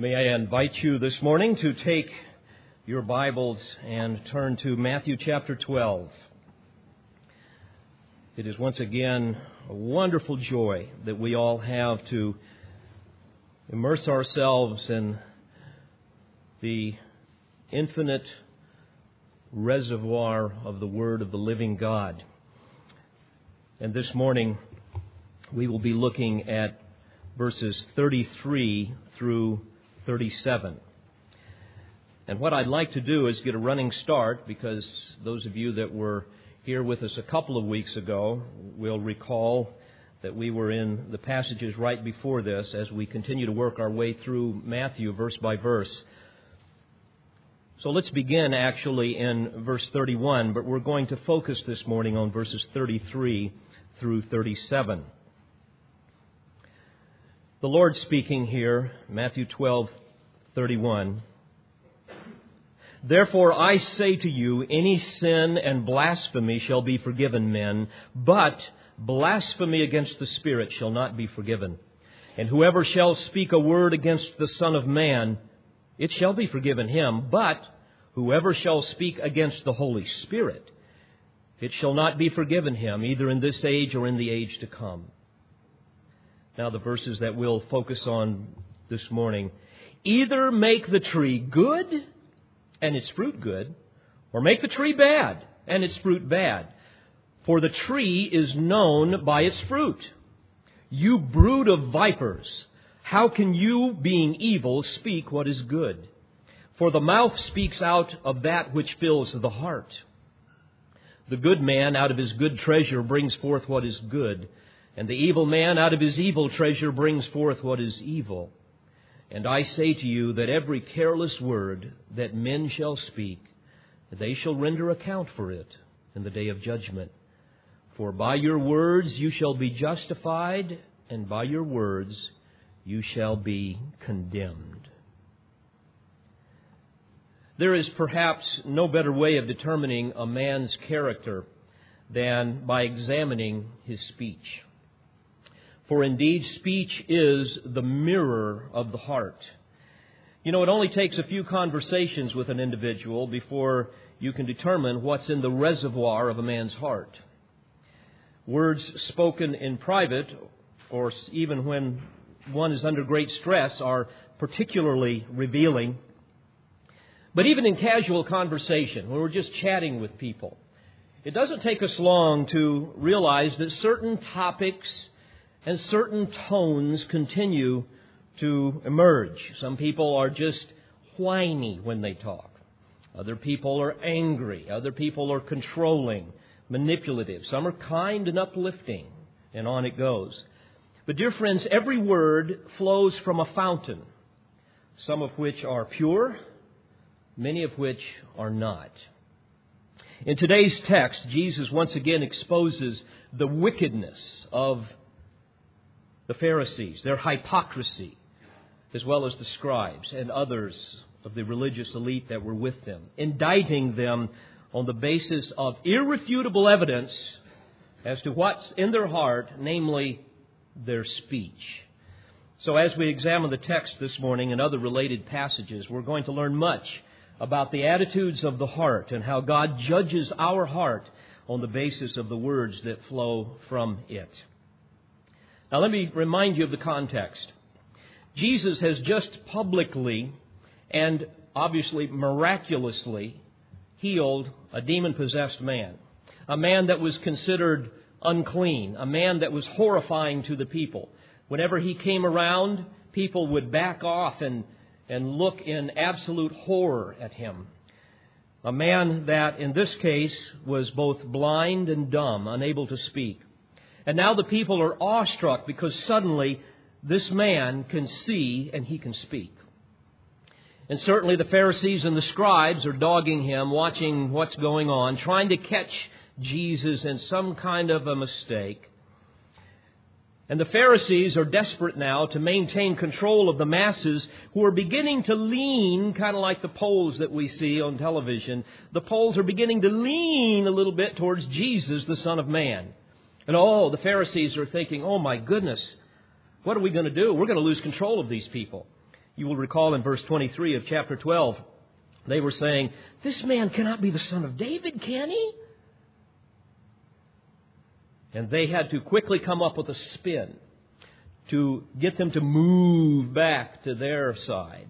May I invite you this morning to take your Bibles and turn to Matthew chapter 12. It is once again a wonderful joy that we all have to immerse ourselves in the infinite reservoir of the Word of the living God. And this morning we will be looking at verses 33 through 37. And what I'd like to do is get a running start because those of you that were here with us a couple of weeks ago will recall that we were in the passages right before this as we continue to work our way through Matthew verse by verse. So let's begin actually in verse 31, but we're going to focus this morning on verses 33 through 37. The Lord speaking here, Matthew 12:31. Therefore I say to you, any sin and blasphemy shall be forgiven men, but blasphemy against the Spirit shall not be forgiven. And whoever shall speak a word against the Son of Man, it shall be forgiven him, but whoever shall speak against the Holy Spirit, it shall not be forgiven him, either in this age or in the age to come. Now, the verses that we'll focus on this morning. Either make the tree good and its fruit good, or make the tree bad and its fruit bad. For the tree is known by its fruit. You brood of vipers, how can you, being evil, speak what is good? For the mouth speaks out of that which fills the heart. The good man out of his good treasure brings forth what is good and the evil man out of his evil treasure brings forth what is evil. And I say to you that every careless word that men shall speak, they shall render account for it in the day of judgment. For by your words you shall be justified, and by your words you shall be condemned. There is perhaps no better way of determining a man's character than by examining his speech. For indeed, speech is the mirror of the heart. You know, it only takes a few conversations with an individual before you can determine what's in the reservoir of a man's heart. Words spoken in private, or even when one is under great stress, are particularly revealing. But even in casual conversation, when we're just chatting with people, it doesn't take us long to realize that certain topics and certain tones continue to emerge. Some people are just whiny when they talk. Other people are angry. Other people are controlling, manipulative. Some are kind and uplifting, and on it goes. But, dear friends, every word flows from a fountain, some of which are pure, many of which are not. In today's text, Jesus once again exposes the wickedness of the Pharisees, their hypocrisy, as well as the scribes and others of the religious elite that were with them, indicting them on the basis of irrefutable evidence as to what's in their heart, namely their speech. So, as we examine the text this morning and other related passages, we're going to learn much about the attitudes of the heart and how God judges our heart on the basis of the words that flow from it. Now, let me remind you of the context. Jesus has just publicly and obviously miraculously healed a demon possessed man, a man that was considered unclean, a man that was horrifying to the people. Whenever he came around, people would back off and, and look in absolute horror at him. A man that, in this case, was both blind and dumb, unable to speak. And now the people are awestruck because suddenly this man can see and he can speak. And certainly the Pharisees and the scribes are dogging him, watching what's going on, trying to catch Jesus in some kind of a mistake. And the Pharisees are desperate now to maintain control of the masses who are beginning to lean, kind of like the polls that we see on television. The polls are beginning to lean a little bit towards Jesus, the Son of Man. And oh, the Pharisees are thinking, oh my goodness, what are we going to do? We're going to lose control of these people. You will recall in verse 23 of chapter 12, they were saying, This man cannot be the son of David, can he? And they had to quickly come up with a spin to get them to move back to their side.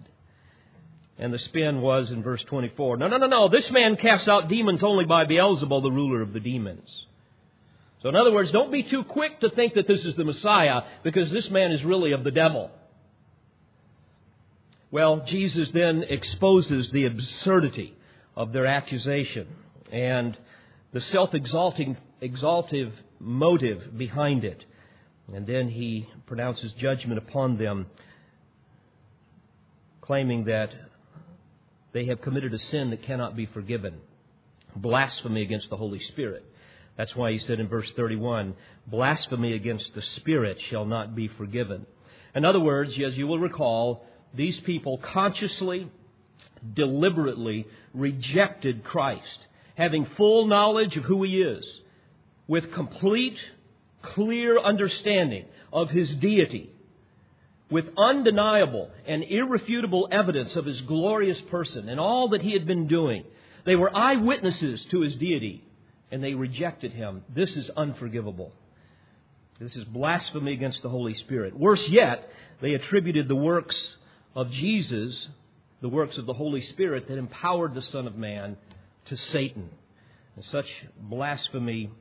And the spin was in verse 24 No, no, no, no. This man casts out demons only by Beelzebul, the ruler of the demons. So, in other words, don't be too quick to think that this is the Messiah because this man is really of the devil. Well, Jesus then exposes the absurdity of their accusation and the self exalting exaltive motive behind it. And then he pronounces judgment upon them, claiming that they have committed a sin that cannot be forgiven blasphemy against the Holy Spirit. That's why he said in verse 31 blasphemy against the Spirit shall not be forgiven. In other words, as you will recall, these people consciously, deliberately rejected Christ, having full knowledge of who he is, with complete, clear understanding of his deity with undeniable and irrefutable evidence of his glorious person and all that he had been doing. They were eyewitnesses to his deity, and they rejected him. This is unforgivable. This is blasphemy against the Holy Spirit. Worse yet, they attributed the works of Jesus, the works of the Holy Spirit that empowered the Son of Man, to Satan. And such blasphemy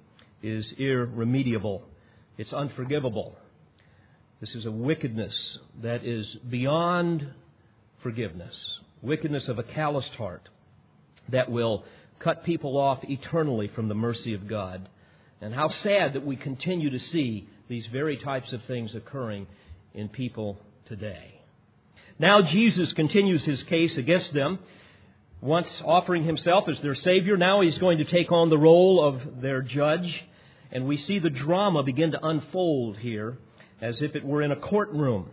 is irremediable. It's unforgivable. This is a wickedness that is beyond forgiveness, wickedness of a calloused heart that will cut people off eternally from the mercy of God. And how sad that we continue to see these very types of things occurring in people today. Now Jesus continues his case against them. Once offering himself as their Savior, now he's going to take on the role of their judge. And we see the drama begin to unfold here as if it were in a courtroom.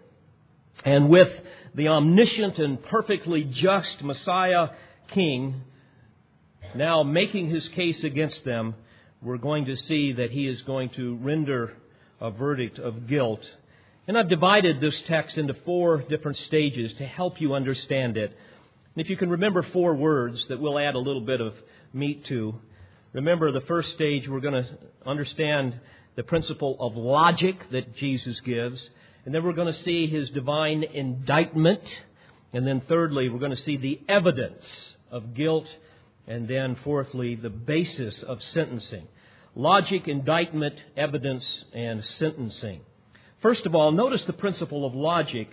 And with the omniscient and perfectly just Messiah King now making his case against them, we're going to see that he is going to render a verdict of guilt. And I've divided this text into four different stages to help you understand it. And if you can remember four words that we'll add a little bit of meat to, remember the first stage we're going to understand the principle of logic that Jesus gives. And then we're going to see his divine indictment. And then thirdly, we're going to see the evidence of guilt. And then fourthly, the basis of sentencing. Logic, indictment, evidence, and sentencing. First of all, notice the principle of logic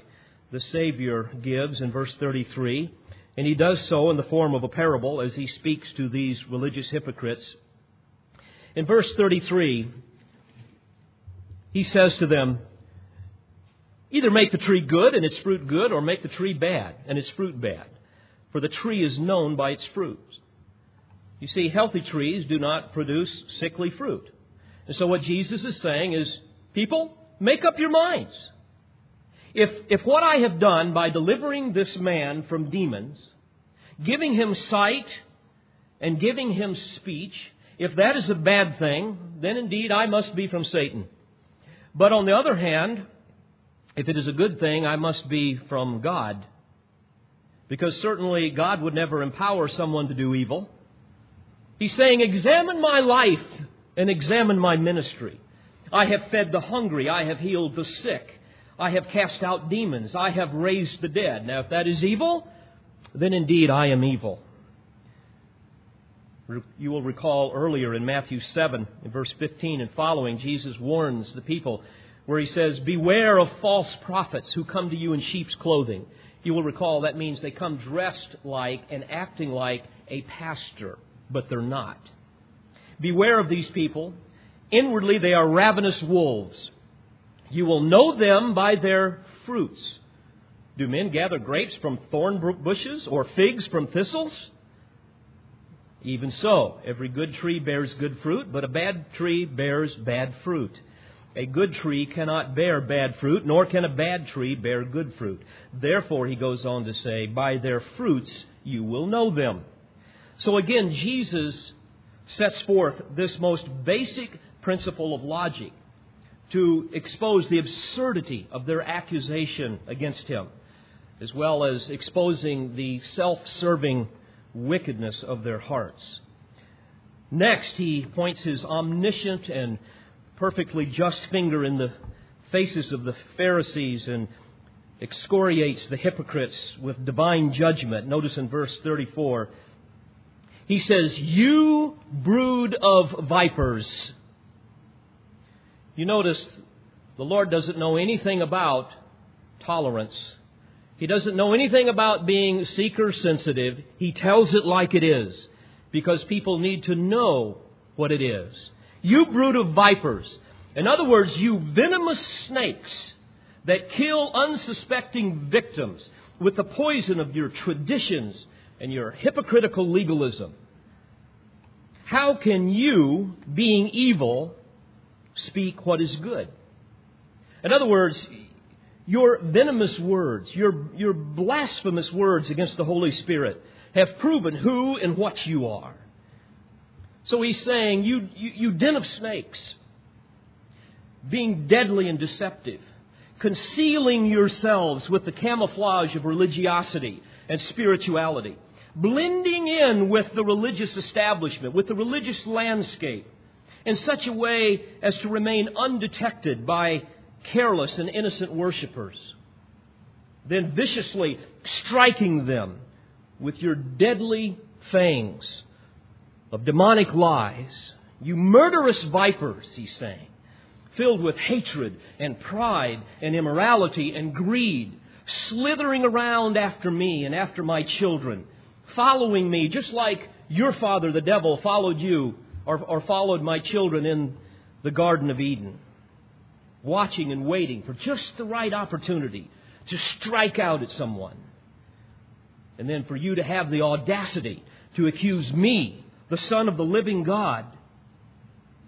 the Savior gives in verse 33. And he does so in the form of a parable as he speaks to these religious hypocrites. In verse 33, he says to them, Either make the tree good and its fruit good, or make the tree bad and its fruit bad. For the tree is known by its fruits. You see, healthy trees do not produce sickly fruit. And so what Jesus is saying is, people, make up your minds. If, if what I have done by delivering this man from demons, giving him sight, and giving him speech, if that is a bad thing, then indeed I must be from Satan. But on the other hand, if it is a good thing, I must be from God. Because certainly God would never empower someone to do evil. He's saying, Examine my life and examine my ministry. I have fed the hungry, I have healed the sick, I have cast out demons, I have raised the dead. Now, if that is evil, then indeed I am evil. You will recall earlier in Matthew 7, in verse 15 and following, Jesus warns the people where he says, Beware of false prophets who come to you in sheep's clothing. You will recall that means they come dressed like and acting like a pastor, but they're not. Beware of these people. Inwardly, they are ravenous wolves. You will know them by their fruits. Do men gather grapes from thorn bushes or figs from thistles? Even so, every good tree bears good fruit, but a bad tree bears bad fruit. A good tree cannot bear bad fruit, nor can a bad tree bear good fruit. Therefore, he goes on to say, By their fruits you will know them. So again, Jesus sets forth this most basic principle of logic to expose the absurdity of their accusation against him. as well as exposing the self serving wickedness of their hearts. Next, he points his omniscient and perfectly just finger in the faces of the Pharisees and excoriates the hypocrites with divine judgment. Notice in verse 34, he says, You brood of vipers. You notice the Lord doesn't know anything about tolerance. He doesn't know anything about being seeker sensitive. He tells it like it is because people need to know what it is. You brood of vipers. In other words, you venomous snakes that kill unsuspecting victims with the poison of your traditions and your hypocritical legalism. How can you, being evil, speak what is good? In other words, your venomous words, your, your blasphemous words against the Holy Spirit have proven who and what you are. So he's saying, you, you, you den of snakes, being deadly and deceptive, concealing yourselves with the camouflage of religiosity and spirituality, blending in with the religious establishment, with the religious landscape, in such a way as to remain undetected by careless and innocent worshippers, then viciously striking them with your deadly fangs of demonic lies. You murderous vipers, he's saying, filled with hatred and pride and immorality and greed, slithering around after me and after my children, following me just like your father, the devil, followed you or, or followed my children in the Garden of Eden watching and waiting for just the right opportunity to strike out at someone. And then for you to have the audacity to accuse me, the Son of the living God,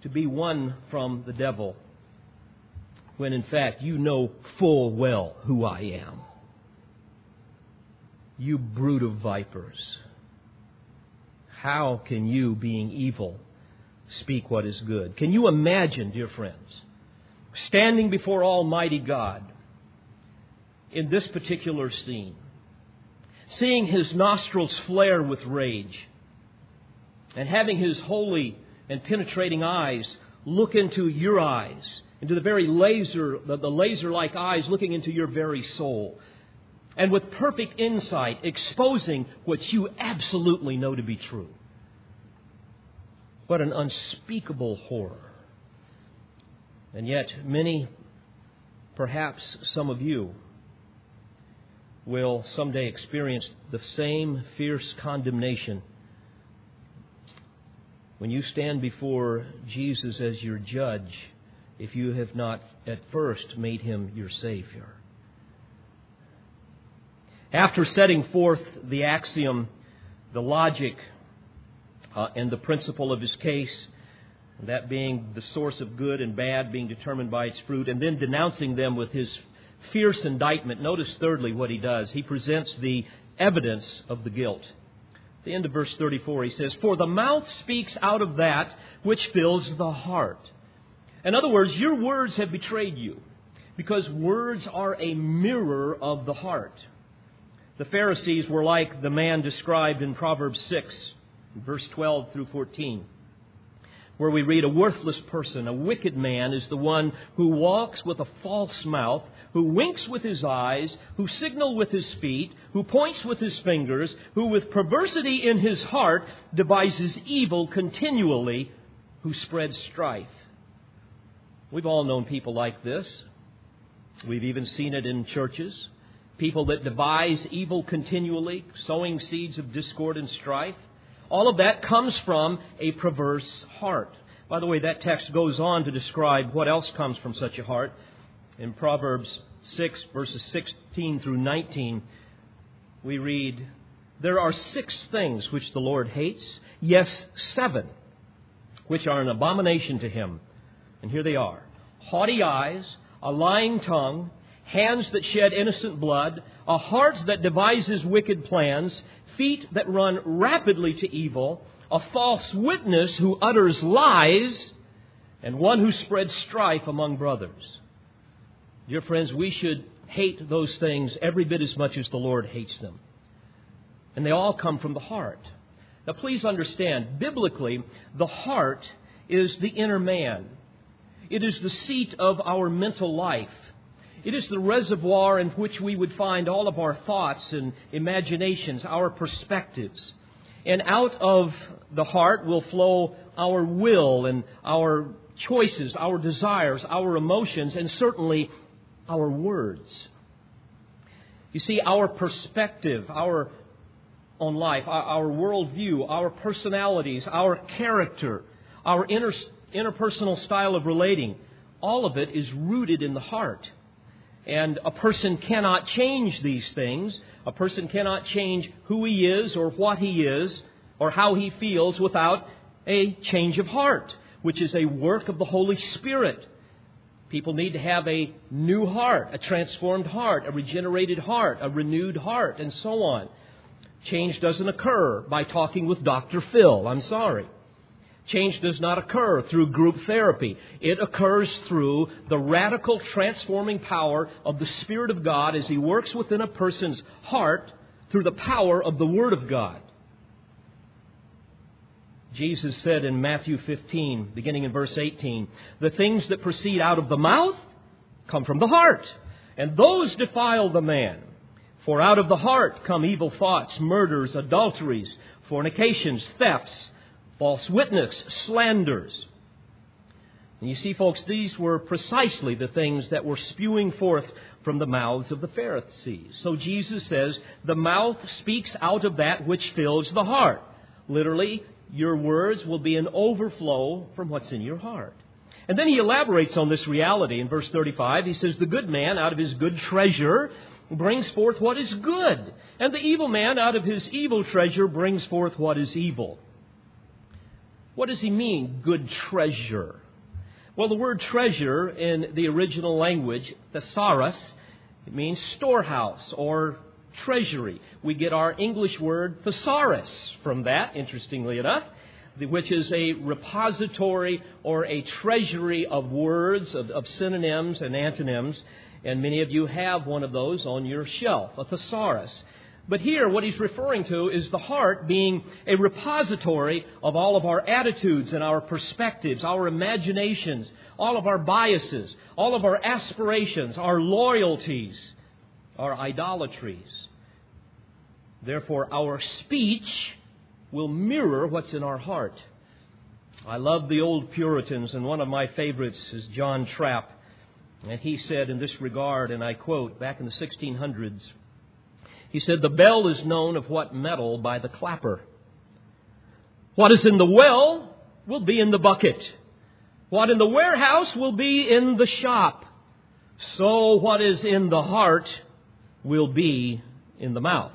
to be one from the devil, when in fact you know full well who I am. You brood of vipers. How can you, being evil, speak what is good? Can you imagine, dear friends, standing before Almighty God in this particular scene, seeing his nostrils flare with rage, and having his holy and penetrating eyes look into your eyes, into the very laser, the, laser like eyes looking into your very soul, and with perfect insight exposing what you absolutely know to be true. What an unspeakable horror. And yet, many, perhaps some of you, will someday experience the same fierce condemnation when you stand before Jesus as your judge if you have not at first made him your Savior. After setting forth the axiom, the logic, uh, and the principle of his case, that being the source of good and bad being determined by its fruit, and then denouncing them with his fierce indictment. Notice, thirdly, what he does. He presents the evidence of the guilt. At the end of verse 34, he says, For the mouth speaks out of that which fills the heart. In other words, your words have betrayed you, because words are a mirror of the heart. The Pharisees were like the man described in Proverbs 6, verse 12 through 14 where we read, A worthless person, a wicked man, is the one who walks with a false mouth, who winks with his eyes, who signals with his feet, who points with his fingers, who with perversity in his heart devises evil continually, who spreads strife. We've all known people like this. We've even seen it in churches. People that devise evil continually, sowing seeds of discord and strife. All of that comes from a perverse heart. By the way, that text goes on to describe what else comes from such a heart. In Proverbs 6, verses 16 through 19, we read, There are six things which the Lord hates, yes, seven, which are an abomination to him. And here they are haughty eyes, a lying tongue, hands that shed innocent blood, a heart that devises wicked plans, feet that run rapidly to evil, a false witness who utters lies, and one who spreads strife among brothers. Dear friends, we should hate those things every bit as much as the Lord hates them. And they all come from the heart. Now, please understand, biblically, the heart is the inner man. It is the seat of our mental life. It is the reservoir in which we would find all of our thoughts and imaginations, our perspectives. And out of the heart will flow our will and our choices, our desires, our emotions, and certainly our words. You see, our perspective, our on life, our, our worldview, our personalities, our character, our inter, interpersonal style of relating, all of it is rooted in the heart. And a person cannot change these things. A person cannot change who he is or what he is or how he feels without a change of heart, which is a work of the Holy Spirit. People need to have a new heart, a transformed heart, a regenerated heart, a renewed heart, and so on. Change doesn't occur by talking with Dr. Phil. I'm sorry. Change does not occur through group therapy. It occurs through the radical transforming power of the Spirit of God as He works within a person's heart through the power of the Word of God. Jesus said in Matthew 15, beginning in verse 18, The things that proceed out of the mouth come from the heart, and those defile the man. For out of the heart come evil thoughts, murders, adulteries, fornications, thefts, false witness, slanders. And you see, folks, these were precisely the things that were spewing forth from the mouths of the Pharisees. So Jesus says, the mouth speaks out of that which fills the heart. Literally, your words will be an overflow from what's in your heart. And then he elaborates on this reality in verse 35. He says, The good man out of his good treasure brings forth what is good, and the evil man out of his evil treasure brings forth what is evil. What does he mean, good treasure? Well, the word treasure in the original language, thesaurus, it means storehouse or treasury. We get our English word thesaurus from that, interestingly enough, which is a repository or a treasury of words, of, of synonyms and antonyms and many of you have one of those on your shelf, a thesaurus. But here, what he's referring to is the heart being a repository of all of our attitudes and our perspectives, our imaginations, all of our biases, all of our aspirations, our loyalties, our idolatries. Therefore, our speech will mirror what's in our heart. I love the old Puritans, and one of my favorites is John Trapp. And he said in this regard, and I quote, back in the 1600s, he said, The bell is known of what metal by the clapper. What is in the well will be in the bucket. What in the warehouse will be in the shop. So what is in the heart will be in the mouth.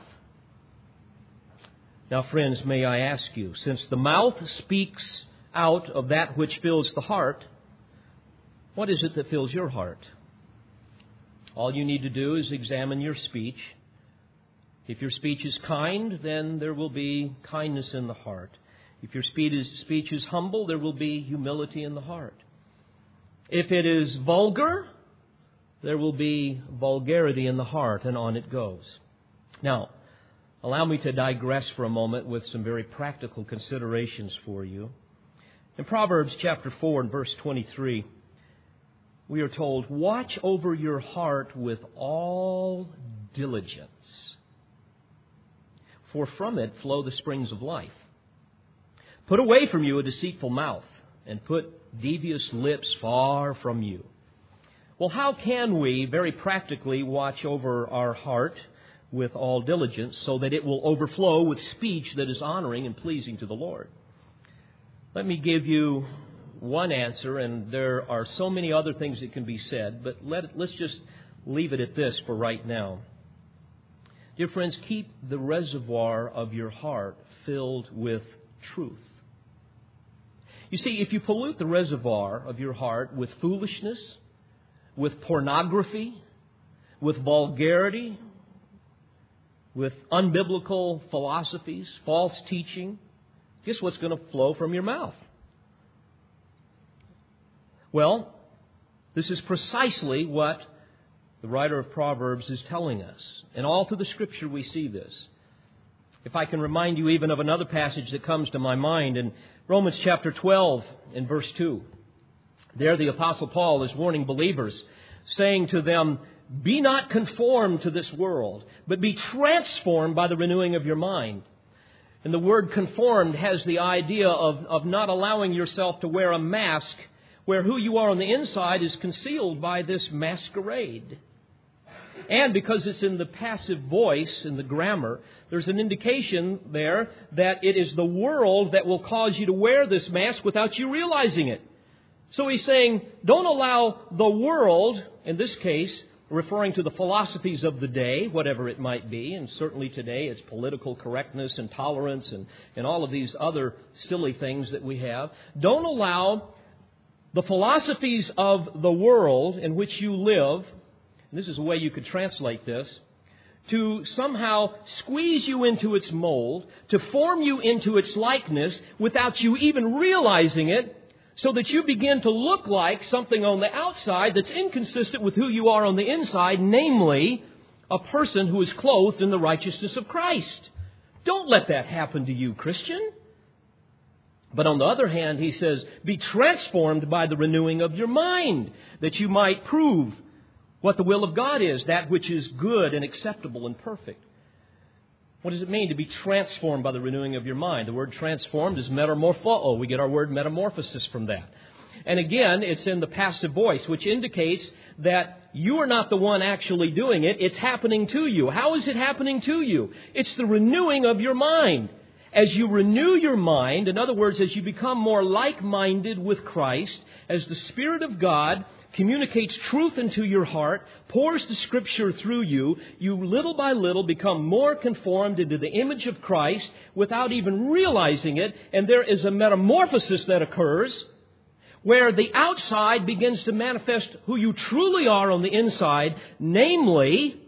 Now, friends, may I ask you, since the mouth speaks out of that which fills the heart, what is it that fills your heart? All you need to do is examine your speech. If your speech is kind, then there will be kindness in the heart. If your speech is humble, there will be humility in the heart. If it is vulgar, there will be vulgarity in the heart, and on it goes. Now, allow me to digress for a moment with some very practical considerations for you. In Proverbs chapter 4 and verse 23, we are told, Watch over your heart with all diligence, for from it flow the springs of life. Put away from you a deceitful mouth, and put devious lips far from you. Well, how can we very practically watch over our heart with all diligence so that it will overflow with speech that is honoring and pleasing to the Lord? Let me give you one answer, and there are so many other things that can be said, but let, let's just leave it at this for right now. Dear friends, keep the reservoir of your heart filled with truth. You see, if you pollute the reservoir of your heart with foolishness, with pornography, with vulgarity, with unbiblical philosophies, false teaching, guess what's going to flow from your mouth? Well, this is precisely what The writer of Proverbs is telling us. And all through the scripture we see this. If I can remind you even of another passage that comes to my mind in Romans chapter 12 in verse 2. There the apostle Paul is warning believers, saying to them, be not conformed to this world, but be transformed by the renewing of your mind. And the word conformed has the idea of, of not allowing yourself to wear a mask where who you are on the inside is concealed by this masquerade. And because it's in the passive voice in the grammar, there's an indication there that it is the world that will cause you to wear this mask without you realizing it. So he's saying, don't allow the world, in this case, referring to the philosophies of the day, whatever it might be, and certainly today it's political correctness and tolerance and, and all of these other silly things that we have. Don't allow the philosophies of the world in which you live, this is a way you could translate this, to somehow squeeze you into its mold, to form you into its likeness without you even realizing it, so that you begin to look like something on the outside that's inconsistent with who you are on the inside, namely, a person who is clothed in the righteousness of Christ. Don't let that happen to you, Christian. But on the other hand, he says, be transformed by the renewing of your mind, that you might prove what the will of God is, that which is good and acceptable and perfect. What does it mean to be transformed by the renewing of your mind? The word transformed is metamorpho. We get our word metamorphosis from that. And again, it's in the passive voice, which indicates that you are not the one actually doing it. It's happening to you. How is it happening to you? It's the renewing of your mind. As you renew your mind, in other words, as you become more like minded with Christ, as the Spirit of God communicates truth into your heart, pours the Scripture through you, you little by little become more conformed into the image of Christ without even realizing it, and there is a metamorphosis that occurs where the outside begins to manifest who you truly are on the inside, namely,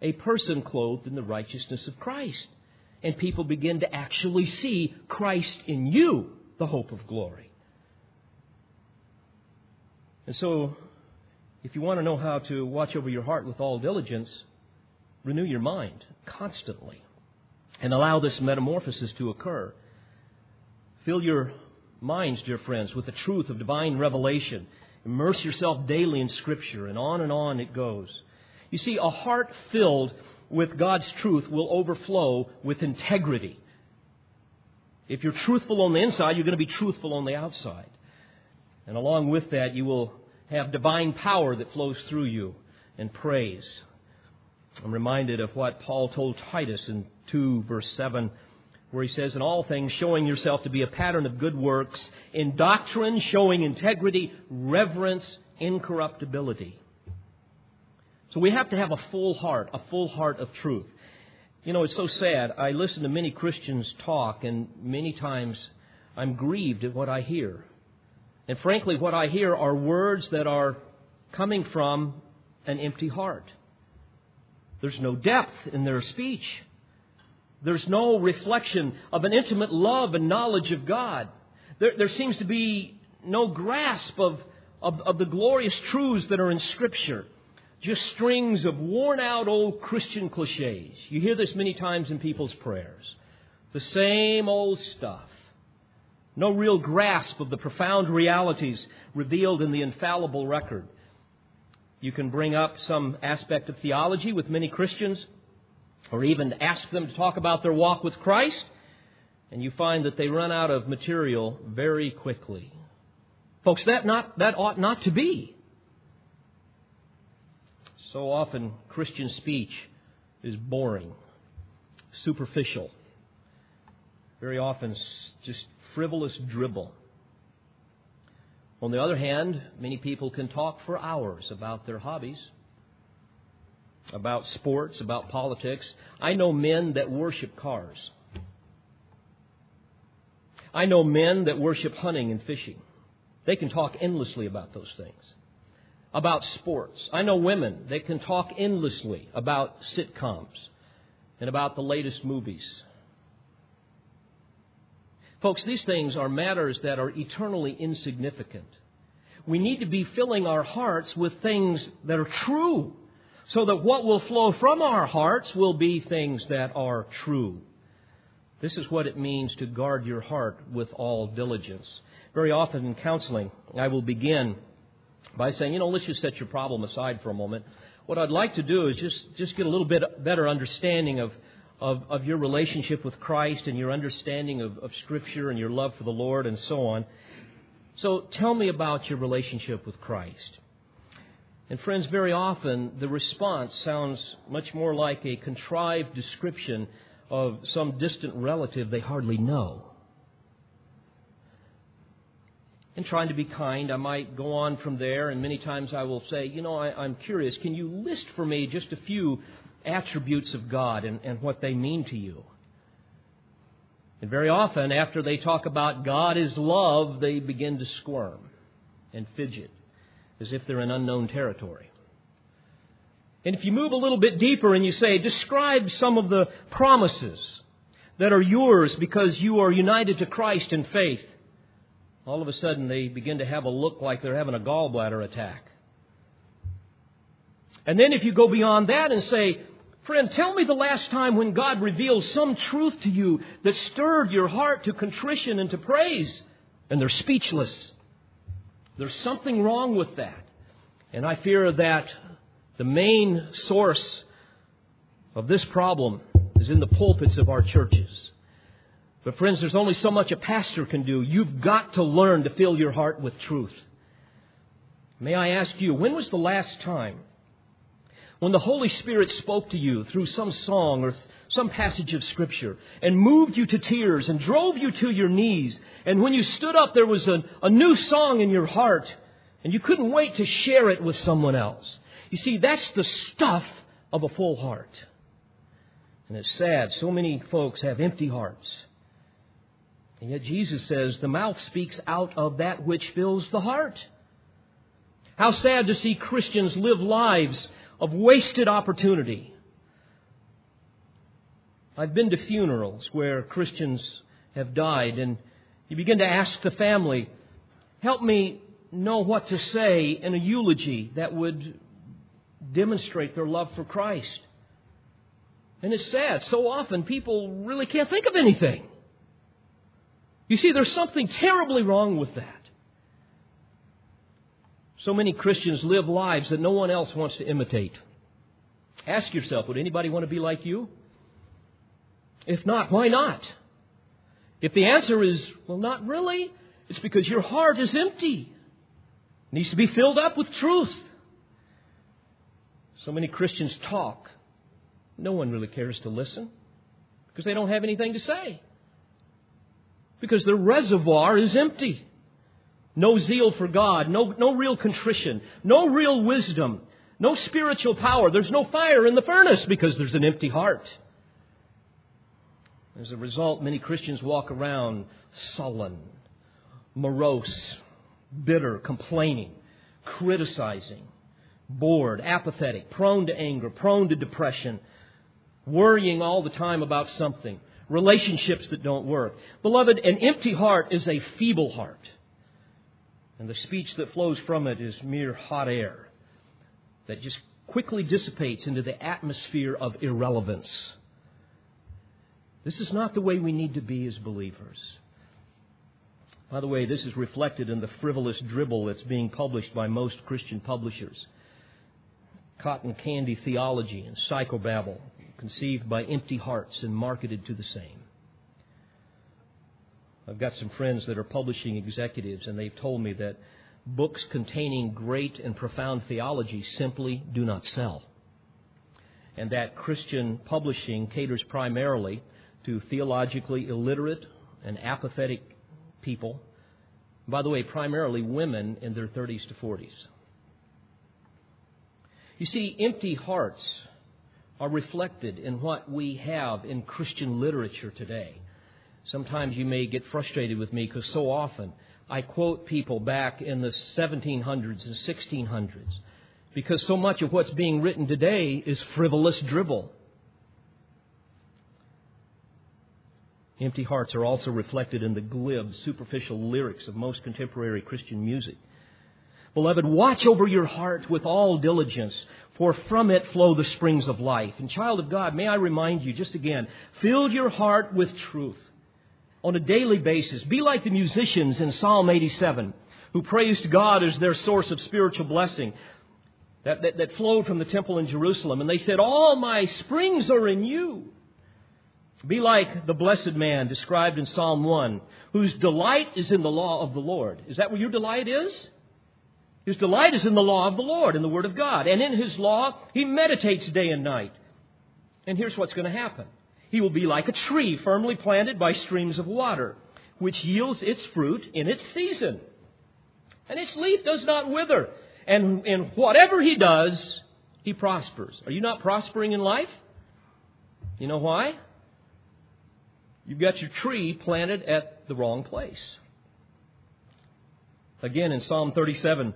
a person clothed in the righteousness of Christ and people begin to actually see Christ in you, the hope of glory. And so, if you want to know how to watch over your heart with all diligence, renew your mind constantly and allow this metamorphosis to occur. Fill your minds, dear friends, with the truth of divine revelation. Immerse yourself daily in Scripture, and on and on it goes. You see, a heart filled with God's truth will overflow with integrity. If you're truthful on the inside, you're going to be truthful on the outside. And along with that, you will have divine power that flows through you and praise. I'm reminded of what Paul told Titus in 2 verse 7 where he says, In all things, showing yourself to be a pattern of good works, in doctrine, showing integrity, reverence, incorruptibility. So we have to have a full heart, a full heart of truth. You know, it's so sad. I listen to many Christians talk, and many times I'm grieved at what I hear. And frankly, what I hear are words that are coming from an empty heart. There's no depth in their speech. There's no reflection of an intimate love and knowledge of God. There, there seems to be no grasp of, of, of the glorious truths that are in Scripture just strings of worn out old Christian cliches. You hear this many times in people's prayers. The same old stuff. No real grasp of the profound realities revealed in the infallible record. You can bring up some aspect of theology with many Christians, or even ask them to talk about their walk with Christ, and you find that they run out of material very quickly. Folks, that, not, that ought not to be. So often, Christian speech is boring, superficial, very often just frivolous dribble. On the other hand, many people can talk for hours about their hobbies, about sports, about politics. I know men that worship cars. I know men that worship hunting and fishing. They can talk endlessly about those things about sports. I know women that can talk endlessly about sitcoms and about the latest movies. Folks, these things are matters that are eternally insignificant. we need to be filling our hearts with things that are true, so that what will flow from our hearts will be things that are true. This is what it means to guard your heart with all diligence. Very often in counseling, I will begin by saying, you know, let's just set your problem aside for a moment. What I'd like to do is just, just get a little bit better understanding of, of, of your relationship with Christ and your understanding of, of Scripture and your love for the Lord and so on. So tell me about your relationship with Christ. And friends, very often the response sounds much more like a contrived description of some distant relative they hardly know. And trying to be kind, I might go on from there, and many times I will say, You know, I, am curious, can you list for me just a few attributes of God and, and what they mean to you? And very often, after they talk about God is love, they begin to squirm and fidget as if they're in unknown territory. And if you move a little bit deeper and you say, describe some of the promises that are yours because you are united to Christ in faith, all of a sudden they begin to have a look like they're having a gallbladder attack. And then if you go beyond that and say, Friend, tell me the last time when God revealed some truth to you that stirred your heart to contrition and to praise. And they're speechless. There's something wrong with that. And I fear that the main source of this problem is in the pulpits of our churches. But friends, there's only so much a pastor can do. You've got to learn to fill your heart with truth. May I ask you, when was the last time when the Holy Spirit spoke to you through some song or some passage of Scripture and moved you to tears and drove you to your knees, and when you stood up, there was a, a new song in your heart, and you couldn't wait to share it with someone else. You see, that's the stuff of a full heart. And it's sad. So many folks have empty hearts. And yet Jesus says the mouth speaks out of that which fills the heart. How sad to see Christians live lives of wasted opportunity. I've been to funerals where Christians have died, and you begin to ask the family, help me know what to say in a eulogy that would demonstrate their love for Christ. And it's sad. So often people really can't think of anything. You see, there's something terribly wrong with that. So many Christians live lives that no one else wants to imitate. Ask yourself, would anybody want to be like you? If not, why not? If the answer is, well, not really, it's because your heart is empty. It needs to be filled up with truth. So many Christians talk. No one really cares to listen because they don't have anything to say. Because their reservoir is empty. No zeal for God, no, no real contrition, no real wisdom, no spiritual power. There's no fire in the furnace because there's an empty heart. As a result, many Christians walk around sullen, morose, bitter, complaining, criticizing, bored, apathetic, prone to anger, prone to depression, worrying all the time about something, relationships that don't work. Beloved, an empty heart is a feeble heart. And the speech that flows from it is mere hot air that just quickly dissipates into the atmosphere of irrelevance. This is not the way we need to be as believers. By the way, this is reflected in the frivolous dribble that's being published by most Christian publishers. Cotton candy theology and psychobabble, conceived by empty hearts and marketed to the same. I've got some friends that are publishing executives, and they've told me that books containing great and profound theology simply do not sell. And that Christian publishing caters primarily to theologically illiterate and apathetic people. By the way, primarily women in their 30s to 40s. You see, empty hearts are reflected in what we have in Christian literature today. Sometimes you may get frustrated with me because so often I quote people back in the 1700s and 1600s because so much of what's being written today is frivolous dribble. Empty hearts are also reflected in the glib, superficial lyrics of most contemporary Christian music. Beloved, watch over your heart with all diligence, for from it flow the springs of life. And child of God, may I remind you just again, fill your heart with truth on a daily basis. Be like the musicians in Psalm 87 who praised God as their source of spiritual blessing that, that, that flowed from the temple in Jerusalem. And they said, All my springs are in you. Be like the blessed man described in Psalm 1, whose delight is in the law of the Lord. Is that where your delight is? His delight is in the law of the Lord, in the Word of God. And in His law, he meditates day and night. And here's what's going to happen He will be like a tree firmly planted by streams of water, which yields its fruit in its season. And its leaf does not wither. And in whatever he does, he prospers. Are you not prospering in life? You know why? You've got your tree planted at the wrong place. Again, in Psalm 37,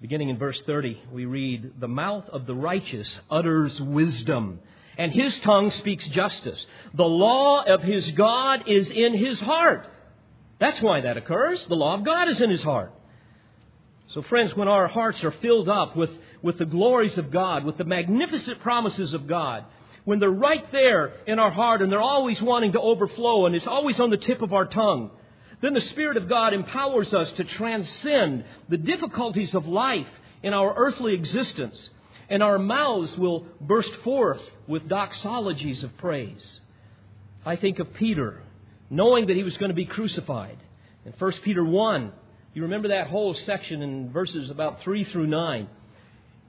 beginning in verse 30, we read, The mouth of the righteous utters wisdom, and his tongue speaks justice. The law of his God is in his heart. That's why that occurs. The law of God is in his heart. So, friends, when our hearts are filled up with, with the glories of God, with the magnificent promises of God, when they're right there in our heart and they're always wanting to overflow and it's always on the tip of our tongue, then the Spirit of God empowers us to transcend the difficulties of life in our earthly existence, and our mouths will burst forth with doxologies of praise. I think of Peter, knowing that he was going to be crucified. In 1 Peter 1, you remember that whole section in verses about 3 through 9.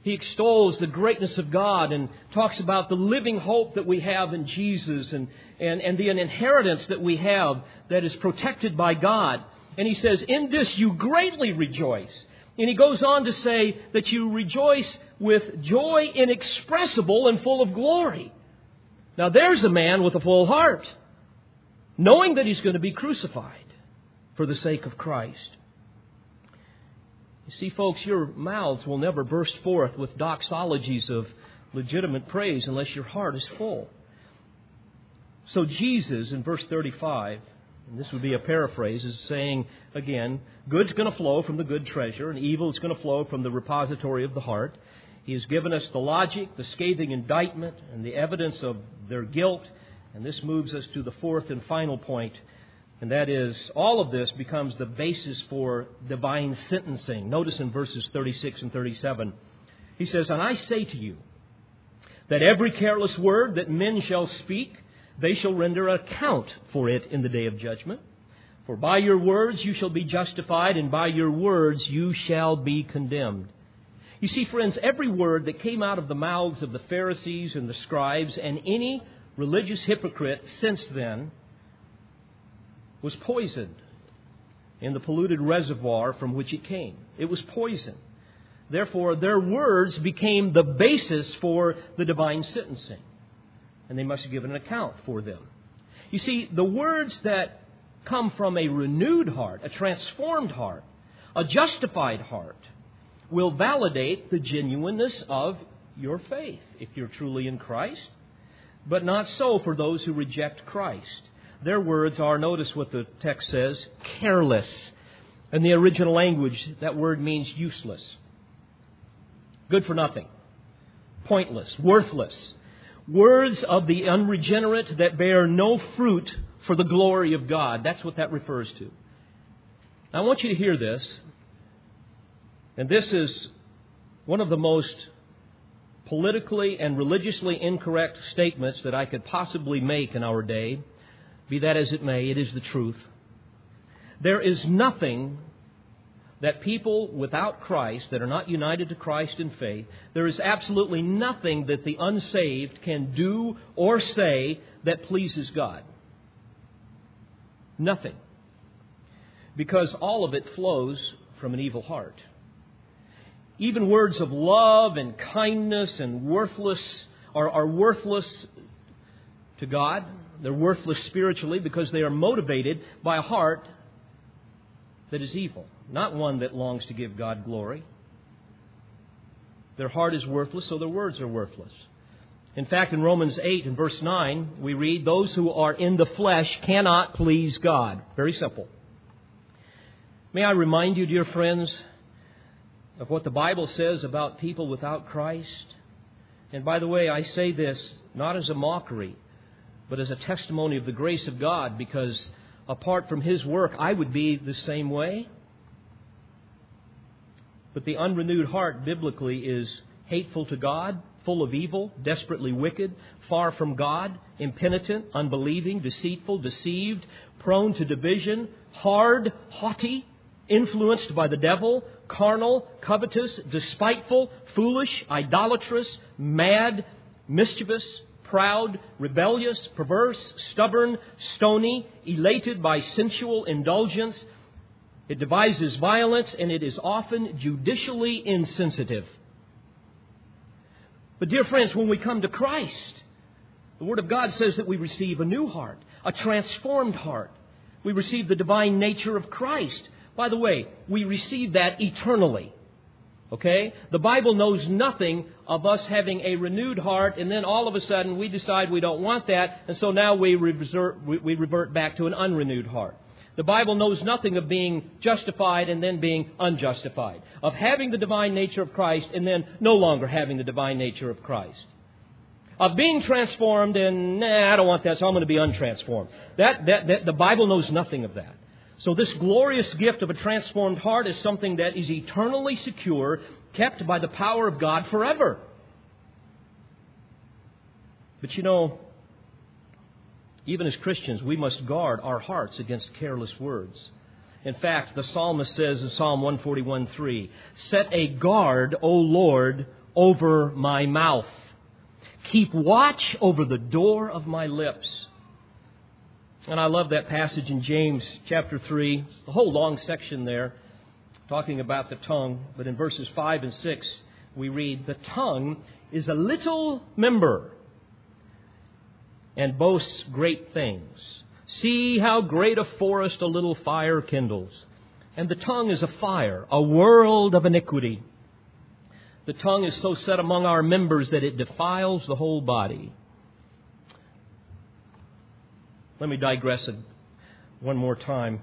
He extols the greatness of God and talks about the living hope that we have in Jesus and, and, and the inheritance that we have that is protected by God. And he says, In this you greatly rejoice. And he goes on to say that you rejoice with joy inexpressible and full of glory. Now there's a man with a full heart, knowing that he's going to be crucified for the sake of Christ. You see, folks, your mouths will never burst forth with doxologies of legitimate praise unless your heart is full. So, Jesus, in verse 35, and this would be a paraphrase, is saying again, good's going to flow from the good treasure, and evil is going to flow from the repository of the heart. He has given us the logic, the scathing indictment, and the evidence of their guilt. And this moves us to the fourth and final point and that is, all of this becomes the basis for divine sentencing. Notice in verses 36 and 37, he says, And I say to you, that every careless word that men shall speak, they shall render account for it in the day of judgment. For by your words you shall be justified, and by your words you shall be condemned. You see, friends, every word that came out of the mouths of the Pharisees and the scribes and any religious hypocrite since then was poisoned in the polluted reservoir from which it came. It was poison. Therefore, their words became the basis for the divine sentencing, and they must give an account for them. You see, the words that come from a renewed heart, a transformed heart, a justified heart, will validate the genuineness of your faith if you're truly in Christ, but not so for those who reject Christ. Their words are, notice what the text says, careless. In the original language, that word means useless, good for nothing, pointless, worthless. Words of the unregenerate that bear no fruit for the glory of God. That's what that refers to. I want you to hear this. And this is one of the most politically and religiously incorrect statements that I could possibly make in our day. Be that as it may, it is the truth. There is nothing that people without Christ, that are not united to Christ in faith, there is absolutely nothing that the unsaved can do or say that pleases God. Nothing. Because all of it flows from an evil heart. Even words of love and kindness and worthless are, are worthless to God. They're worthless spiritually because they are motivated by a heart that is evil, not one that longs to give God glory. Their heart is worthless, so their words are worthless. In fact, in Romans 8 and verse 9, we read, Those who are in the flesh cannot please God. Very simple. May I remind you, dear friends, of what the Bible says about people without Christ. And by the way, I say this not as a mockery, but as a testimony of the grace of God, because apart from His work, I would be the same way. But the unrenewed heart, biblically, is hateful to God, full of evil, desperately wicked, far from God, impenitent, unbelieving, deceitful, deceived, prone to division, hard, haughty, influenced by the devil, carnal, covetous, despiteful, foolish, idolatrous, mad, mischievous, proud, rebellious, perverse, stubborn, stony, elated by sensual indulgence. It devises violence and it is often judicially insensitive. But, dear friends, when we come to Christ, the Word of God says that we receive a new heart, a transformed heart. We receive the divine nature of Christ. By the way, we receive that eternally. Okay? The Bible knows nothing of us having a renewed heart, and then all of a sudden we decide we don't want that, and so now we revert, we revert back to an unrenewed heart. The Bible knows nothing of being justified and then being unjustified, of having the divine nature of Christ and then no longer having the divine nature of Christ of being transformed and nah, I don't want that, so I'm going to be untransformed. That, that, that, the Bible knows nothing of that. So this glorious gift of a transformed heart is something that is eternally secure, kept by the power of God forever. But you know, even as Christians, we must guard our hearts against careless words. In fact, the psalmist says in Psalm 141:3, "Set a guard, O Lord, over my mouth." Keep watch over the door of my lips. And I love that passage in James chapter 3, the whole long section there, talking about the tongue. But in verses 5 and 6, we read, The tongue is a little member and boasts great things. See how great a forest a little fire kindles. And the tongue is a fire, a world of iniquity. The tongue is so set among our members that it defiles the whole body. Let me digress one more time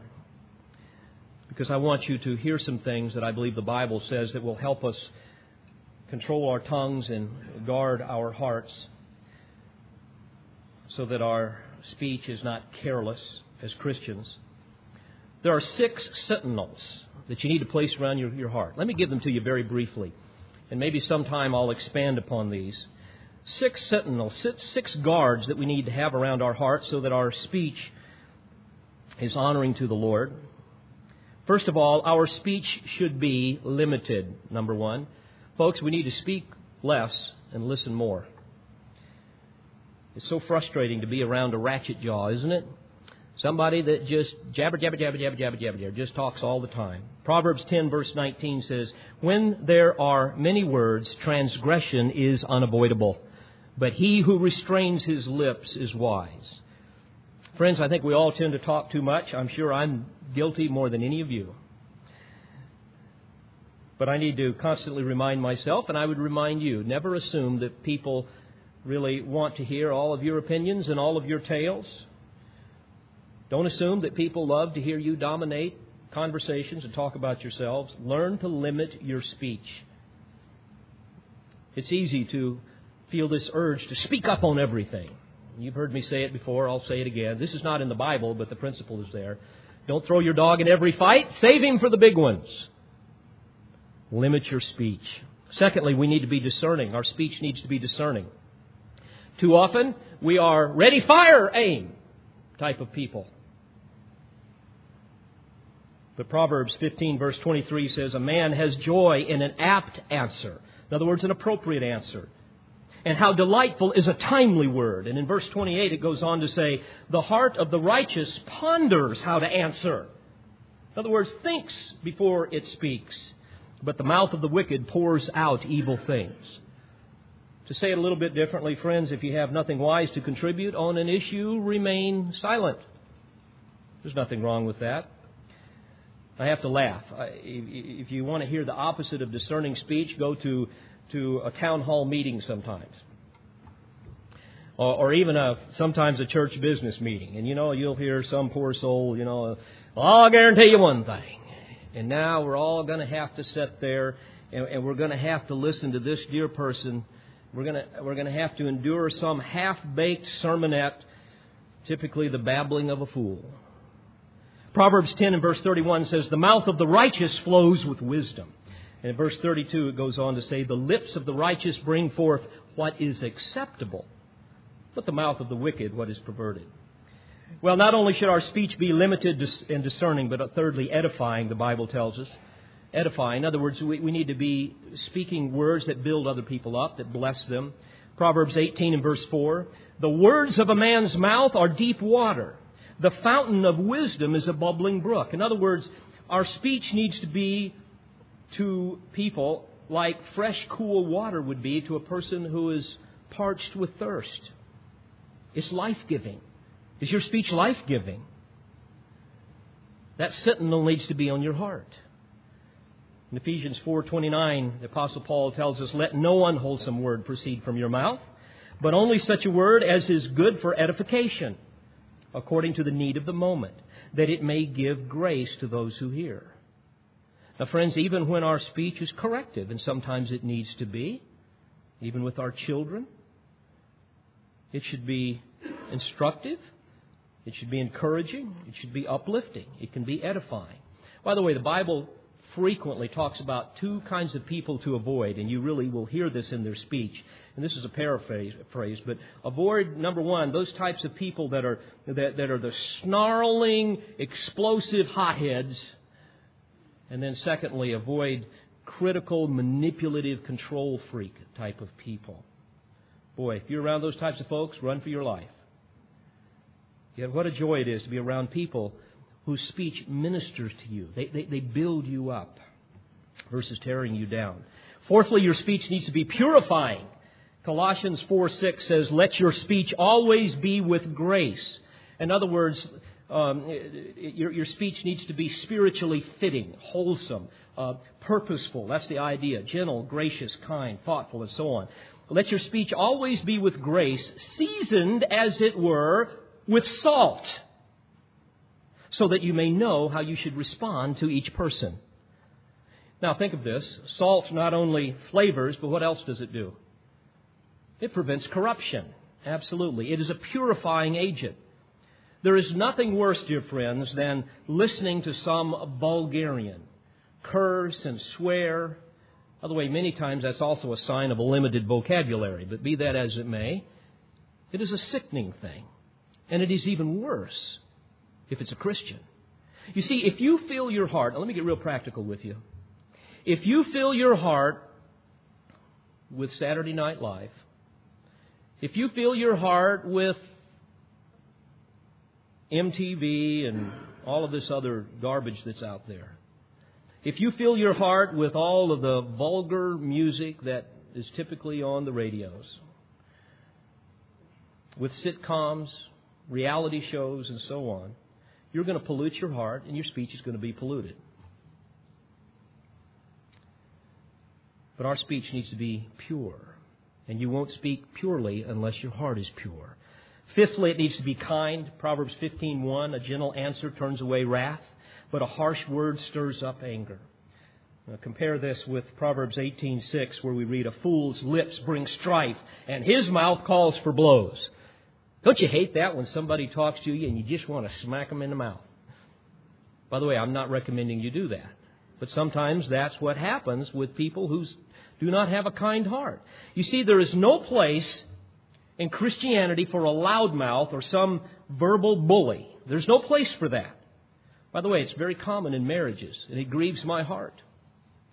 because I want you to hear some things that I believe the Bible says that will help us control our tongues and guard our hearts so that our speech is not careless as Christians. There are six sentinels that you need to place around your, your heart. Let me give them to you very briefly and maybe sometime I'll expand upon these. Six sentinels, six guards that we need to have around our hearts so that our speech is honoring to the Lord. First of all, our speech should be limited, number one. Folks, we need to speak less and listen more. It's so frustrating to be around a ratchet jaw, isn't it? Somebody that just jabber, jabber, jabber, jabber, jabber, jabber, jabber, just talks all the time. Proverbs 10, verse 19 says, When there are many words, transgression is unavoidable, but he who restrains his lips is wise. Friends, I think we all tend to talk too much. I'm sure I'm guilty more than any of you. But I need to constantly remind myself, and I would remind you never assume that people really want to hear all of your opinions and all of your tales. Don't assume that people love to hear you dominate conversations and talk about yourselves. Learn to limit your speech. It's easy to feel this urge to speak up on everything. You've heard me say it before, I'll say it again. This is not in the Bible, but the principle is there. Don't throw your dog in every fight, save him for the big ones. Limit your speech. Secondly, we need to be discerning. Our speech needs to be discerning. Too often, we are ready, fire, aim type of people. But Proverbs 15, verse 23 says, A man has joy in an apt answer. In other words, an appropriate answer. And how delightful is a timely word. And in verse 28, it goes on to say, The heart of the righteous ponders how to answer. In other words, thinks before it speaks. But the mouth of the wicked pours out evil things. To say it a little bit differently, friends, if you have nothing wise to contribute on an issue, remain silent. There's nothing wrong with that. I have to laugh. If you want to hear the opposite of discerning speech, go to, to a town hall meeting sometimes. Or, or even a, sometimes a church business meeting. And you know, you'll hear some poor soul, you know, well, I'll guarantee you one thing. And now we're all going to have to sit there and, and we're going to have to listen to this dear person. We're going we're going to have to endure some half baked sermonette, typically the babbling of a fool. Proverbs 10 and verse 31 says, The mouth of the righteous flows with wisdom. And in verse 32, it goes on to say, The lips of the righteous bring forth what is acceptable, but the mouth of the wicked what is perverted. Well, not only should our speech be limited and discerning, but uh, thirdly, edifying, the Bible tells us. Edifying. In other words, we, we need to be speaking words that build other people up, that bless them. Proverbs 18 and verse 4 The words of a man's mouth are deep water. The fountain of wisdom is a bubbling brook. In other words, our speech needs to be to people like fresh, cool water would be to a person who is parched with thirst. It's life giving. Is your speech life giving? That sentinel needs to be on your heart. In Ephesians 4:29, the apostle Paul tells us, "Let no unwholesome word proceed from your mouth, but only such a word as is good for edification, according to the need of the moment, that it may give grace to those who hear." Now, friends, even when our speech is corrective, and sometimes it needs to be, even with our children, it should be instructive it should be encouraging. It should be uplifting. It can be edifying. By the way, the Bible frequently talks about two kinds of people to avoid, and you really will hear this in their speech. And this is a paraphrase, phrase, but avoid number one those types of people that are that, that are the snarling, explosive hotheads, and then secondly, avoid critical, manipulative, control freak type of people. Boy, if you're around those types of folks, run for your life. Yet what a joy it is to be around people whose speech ministers to you. They, they, they build you up versus tearing you down. Fourthly, your speech needs to be purifying. Colossians 4 6 says, Let your speech always be with grace. In other words, um, your, your, speech needs to be spiritually fitting, wholesome, uh, purposeful. That's the idea. Gentle, gracious, kind, thoughtful, and so on. Let your speech always be with grace, seasoned, as it were, with salt, so that you may know how you should respond to each person. Now, think of this salt not only flavors, but what else does it do? It prevents corruption. Absolutely. It is a purifying agent. There is nothing worse, dear friends, than listening to some vulgarian curse and swear. By the way, many times that's also a sign of a limited vocabulary, but be that as it may, it is a sickening thing. And it is even worse if it's a Christian. You see, if you fill your heart, let me get real practical with you. If you fill your heart with Saturday Night Live, if you fill your heart with MTV and all of this other garbage that's out there, if you fill your heart with all of the vulgar music that is typically on the radios, with sitcoms, reality shows, and so on, you're going to pollute your heart and your speech is going to be polluted. But our speech needs to be pure. And you won't speak purely unless your heart is pure. Fifthly, it needs to be kind. Proverbs 15:1, a gentle answer turns away wrath, but a harsh word stirs up anger. Now compare this with Proverbs 18:6 where we read a fool's lips bring strife and his mouth calls for blows. Don't you hate that when somebody talks to you and you just want to smack them in the mouth? By the way, I'm not recommending you do that. But sometimes that's what happens with people who do not have a kind heart. You see, there is no place in Christianity for a loudmouth or some verbal bully. There's no place for that. By the way, it's very common in marriages, and it grieves my heart.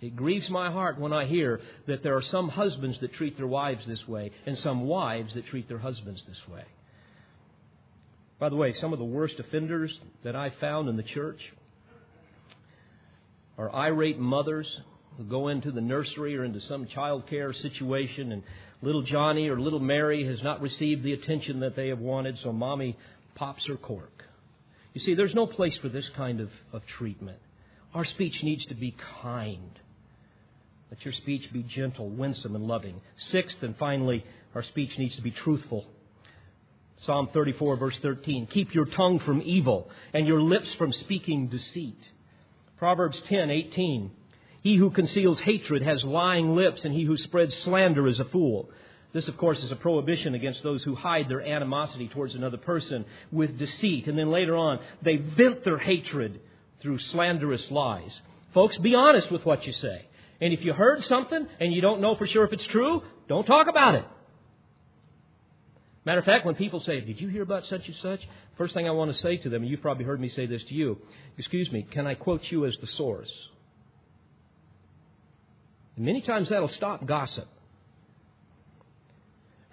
It grieves my heart when I hear that there are some husbands that treat their wives this way and some wives that treat their husbands this way. By the way, some of the worst offenders that I found in the church are irate mothers who go into the nursery or into some child care situation and little Johnny or little Mary has not received the attention that they have wanted, so mommy pops her cork. You see, there's no place for this kind of, of treatment. Our speech needs to be kind. Let your speech be gentle, winsome, and loving. Sixth and finally, our speech needs to be truthful. Psalm 34, verse 13. Keep your tongue from evil and your lips from speaking deceit. Proverbs 10, 18. He who conceals hatred has lying lips, and he who spreads slander is a fool. This, of course, is a prohibition against those who hide their animosity towards another person with deceit. And then later on, they vent their hatred through slanderous lies. Folks, be honest with what you say. And if you heard something and you don't know for sure if it's true, don't talk about it. Matter of fact, when people say, Did you hear about such and such? First thing I want to say to them, and you've probably heard me say this to you, Excuse me, can I quote you as the source? And many times that'll stop gossip.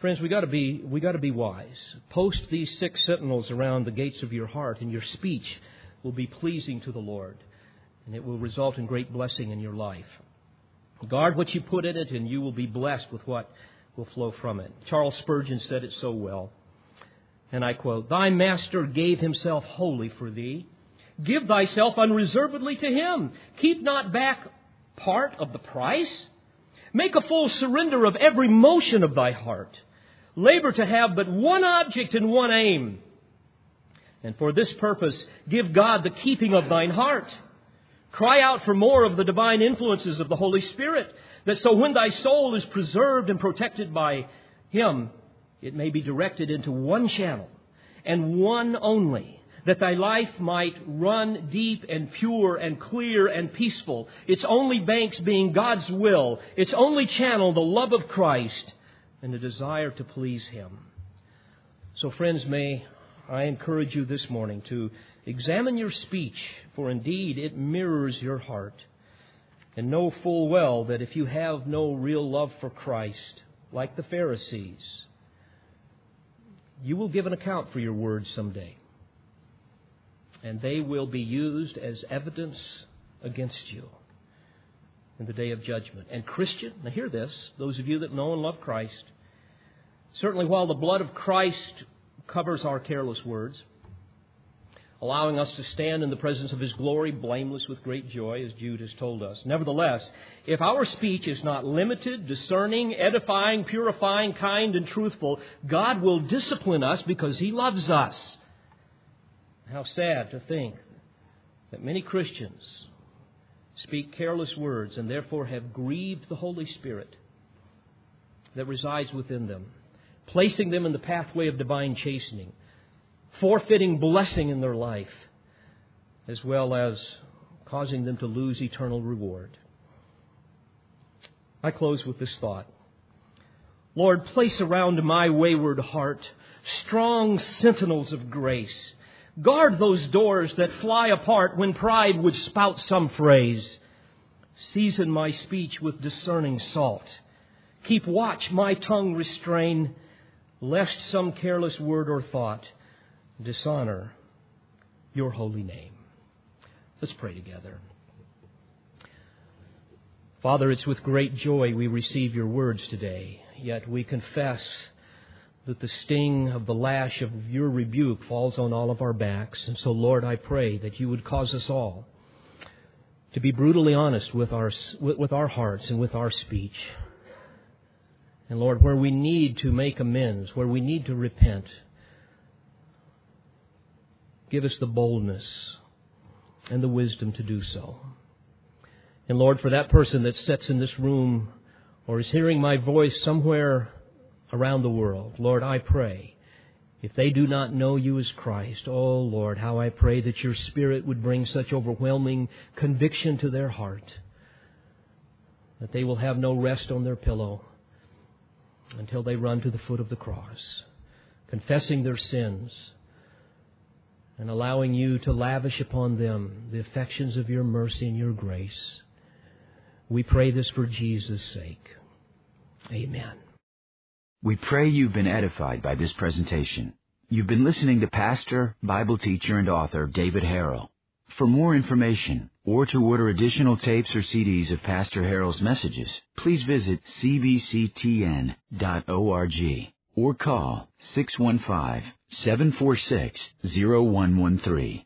Friends, we got to be we got to be wise. Post these six sentinels around the gates of your heart, and your speech will be pleasing to the Lord, and it will result in great blessing in your life. Guard what you put in it, and you will be blessed with what will flow from it. Charles Spurgeon said it so well, and I quote: "Thy Master gave Himself wholly for thee. Give thyself unreservedly to Him. Keep not back part of the price." Make a full surrender of every motion of thy heart. Labor to have but one object and one aim. And for this purpose, give God the keeping of thine heart. Cry out for more of the divine influences of the Holy Spirit, that so when thy soul is preserved and protected by Him, it may be directed into one channel and one only, that thy life might run deep and pure and clear and peaceful, its only banks being God's will, its only channel the love of Christ, and the desire to please Him. So, friends, may I encourage you this morning to examine your speech, for indeed it mirrors your heart. And know full well that if you have no real love for Christ, like the Pharisees, you will give an account for your words someday. And they will be used as evidence against you in the day of judgment. And Christian, now hear this, those of you that know and love Christ, certainly while the blood of Christ covers our careless words, allowing us to stand in the presence of His glory blameless with great joy, as Jude has told us. Nevertheless, if our speech is not limited, discerning, edifying, purifying, kind, and truthful, God will discipline us because He loves us. How sad to think that many Christians speak careless words and therefore have grieved the Holy Spirit that resides within them, placing them in the pathway of divine chastening, forfeiting blessing in their life, as well as causing them to lose eternal reward. I close with this thought. Lord, place around my wayward heart strong sentinels of grace Guard those doors that fly apart when pride would spout some phrase. Season my speech with discerning salt. Keep watch my tongue restrain, lest some careless word or thought dishonor your holy name. Let's pray together. Father, it's with great joy we receive your words today, yet we confess that the sting of the lash of your rebuke falls on all of our backs. And so, Lord, I pray that you would cause us all to be brutally honest with our, with our hearts and with our speech. And Lord, where we need to make amends, where we need to repent, give us the boldness and the wisdom to do so. And Lord, for that person that sits in this room or is hearing my voice somewhere around the world. Lord, I pray, if they do not know you as Christ, oh Lord, how I pray that your Spirit would bring such overwhelming conviction to their heart that they will have no rest on their pillow until they run to the foot of the cross, confessing their sins and allowing you to lavish upon them the affections of your mercy and your grace. We pray this for Jesus' sake. Amen. We pray you've been edified by this presentation. You've been listening to pastor, Bible teacher, and author David Harrell. For more information or to order additional tapes or CDs of Pastor Harrell's messages, please visit cbctn.org or call 615 746 0113.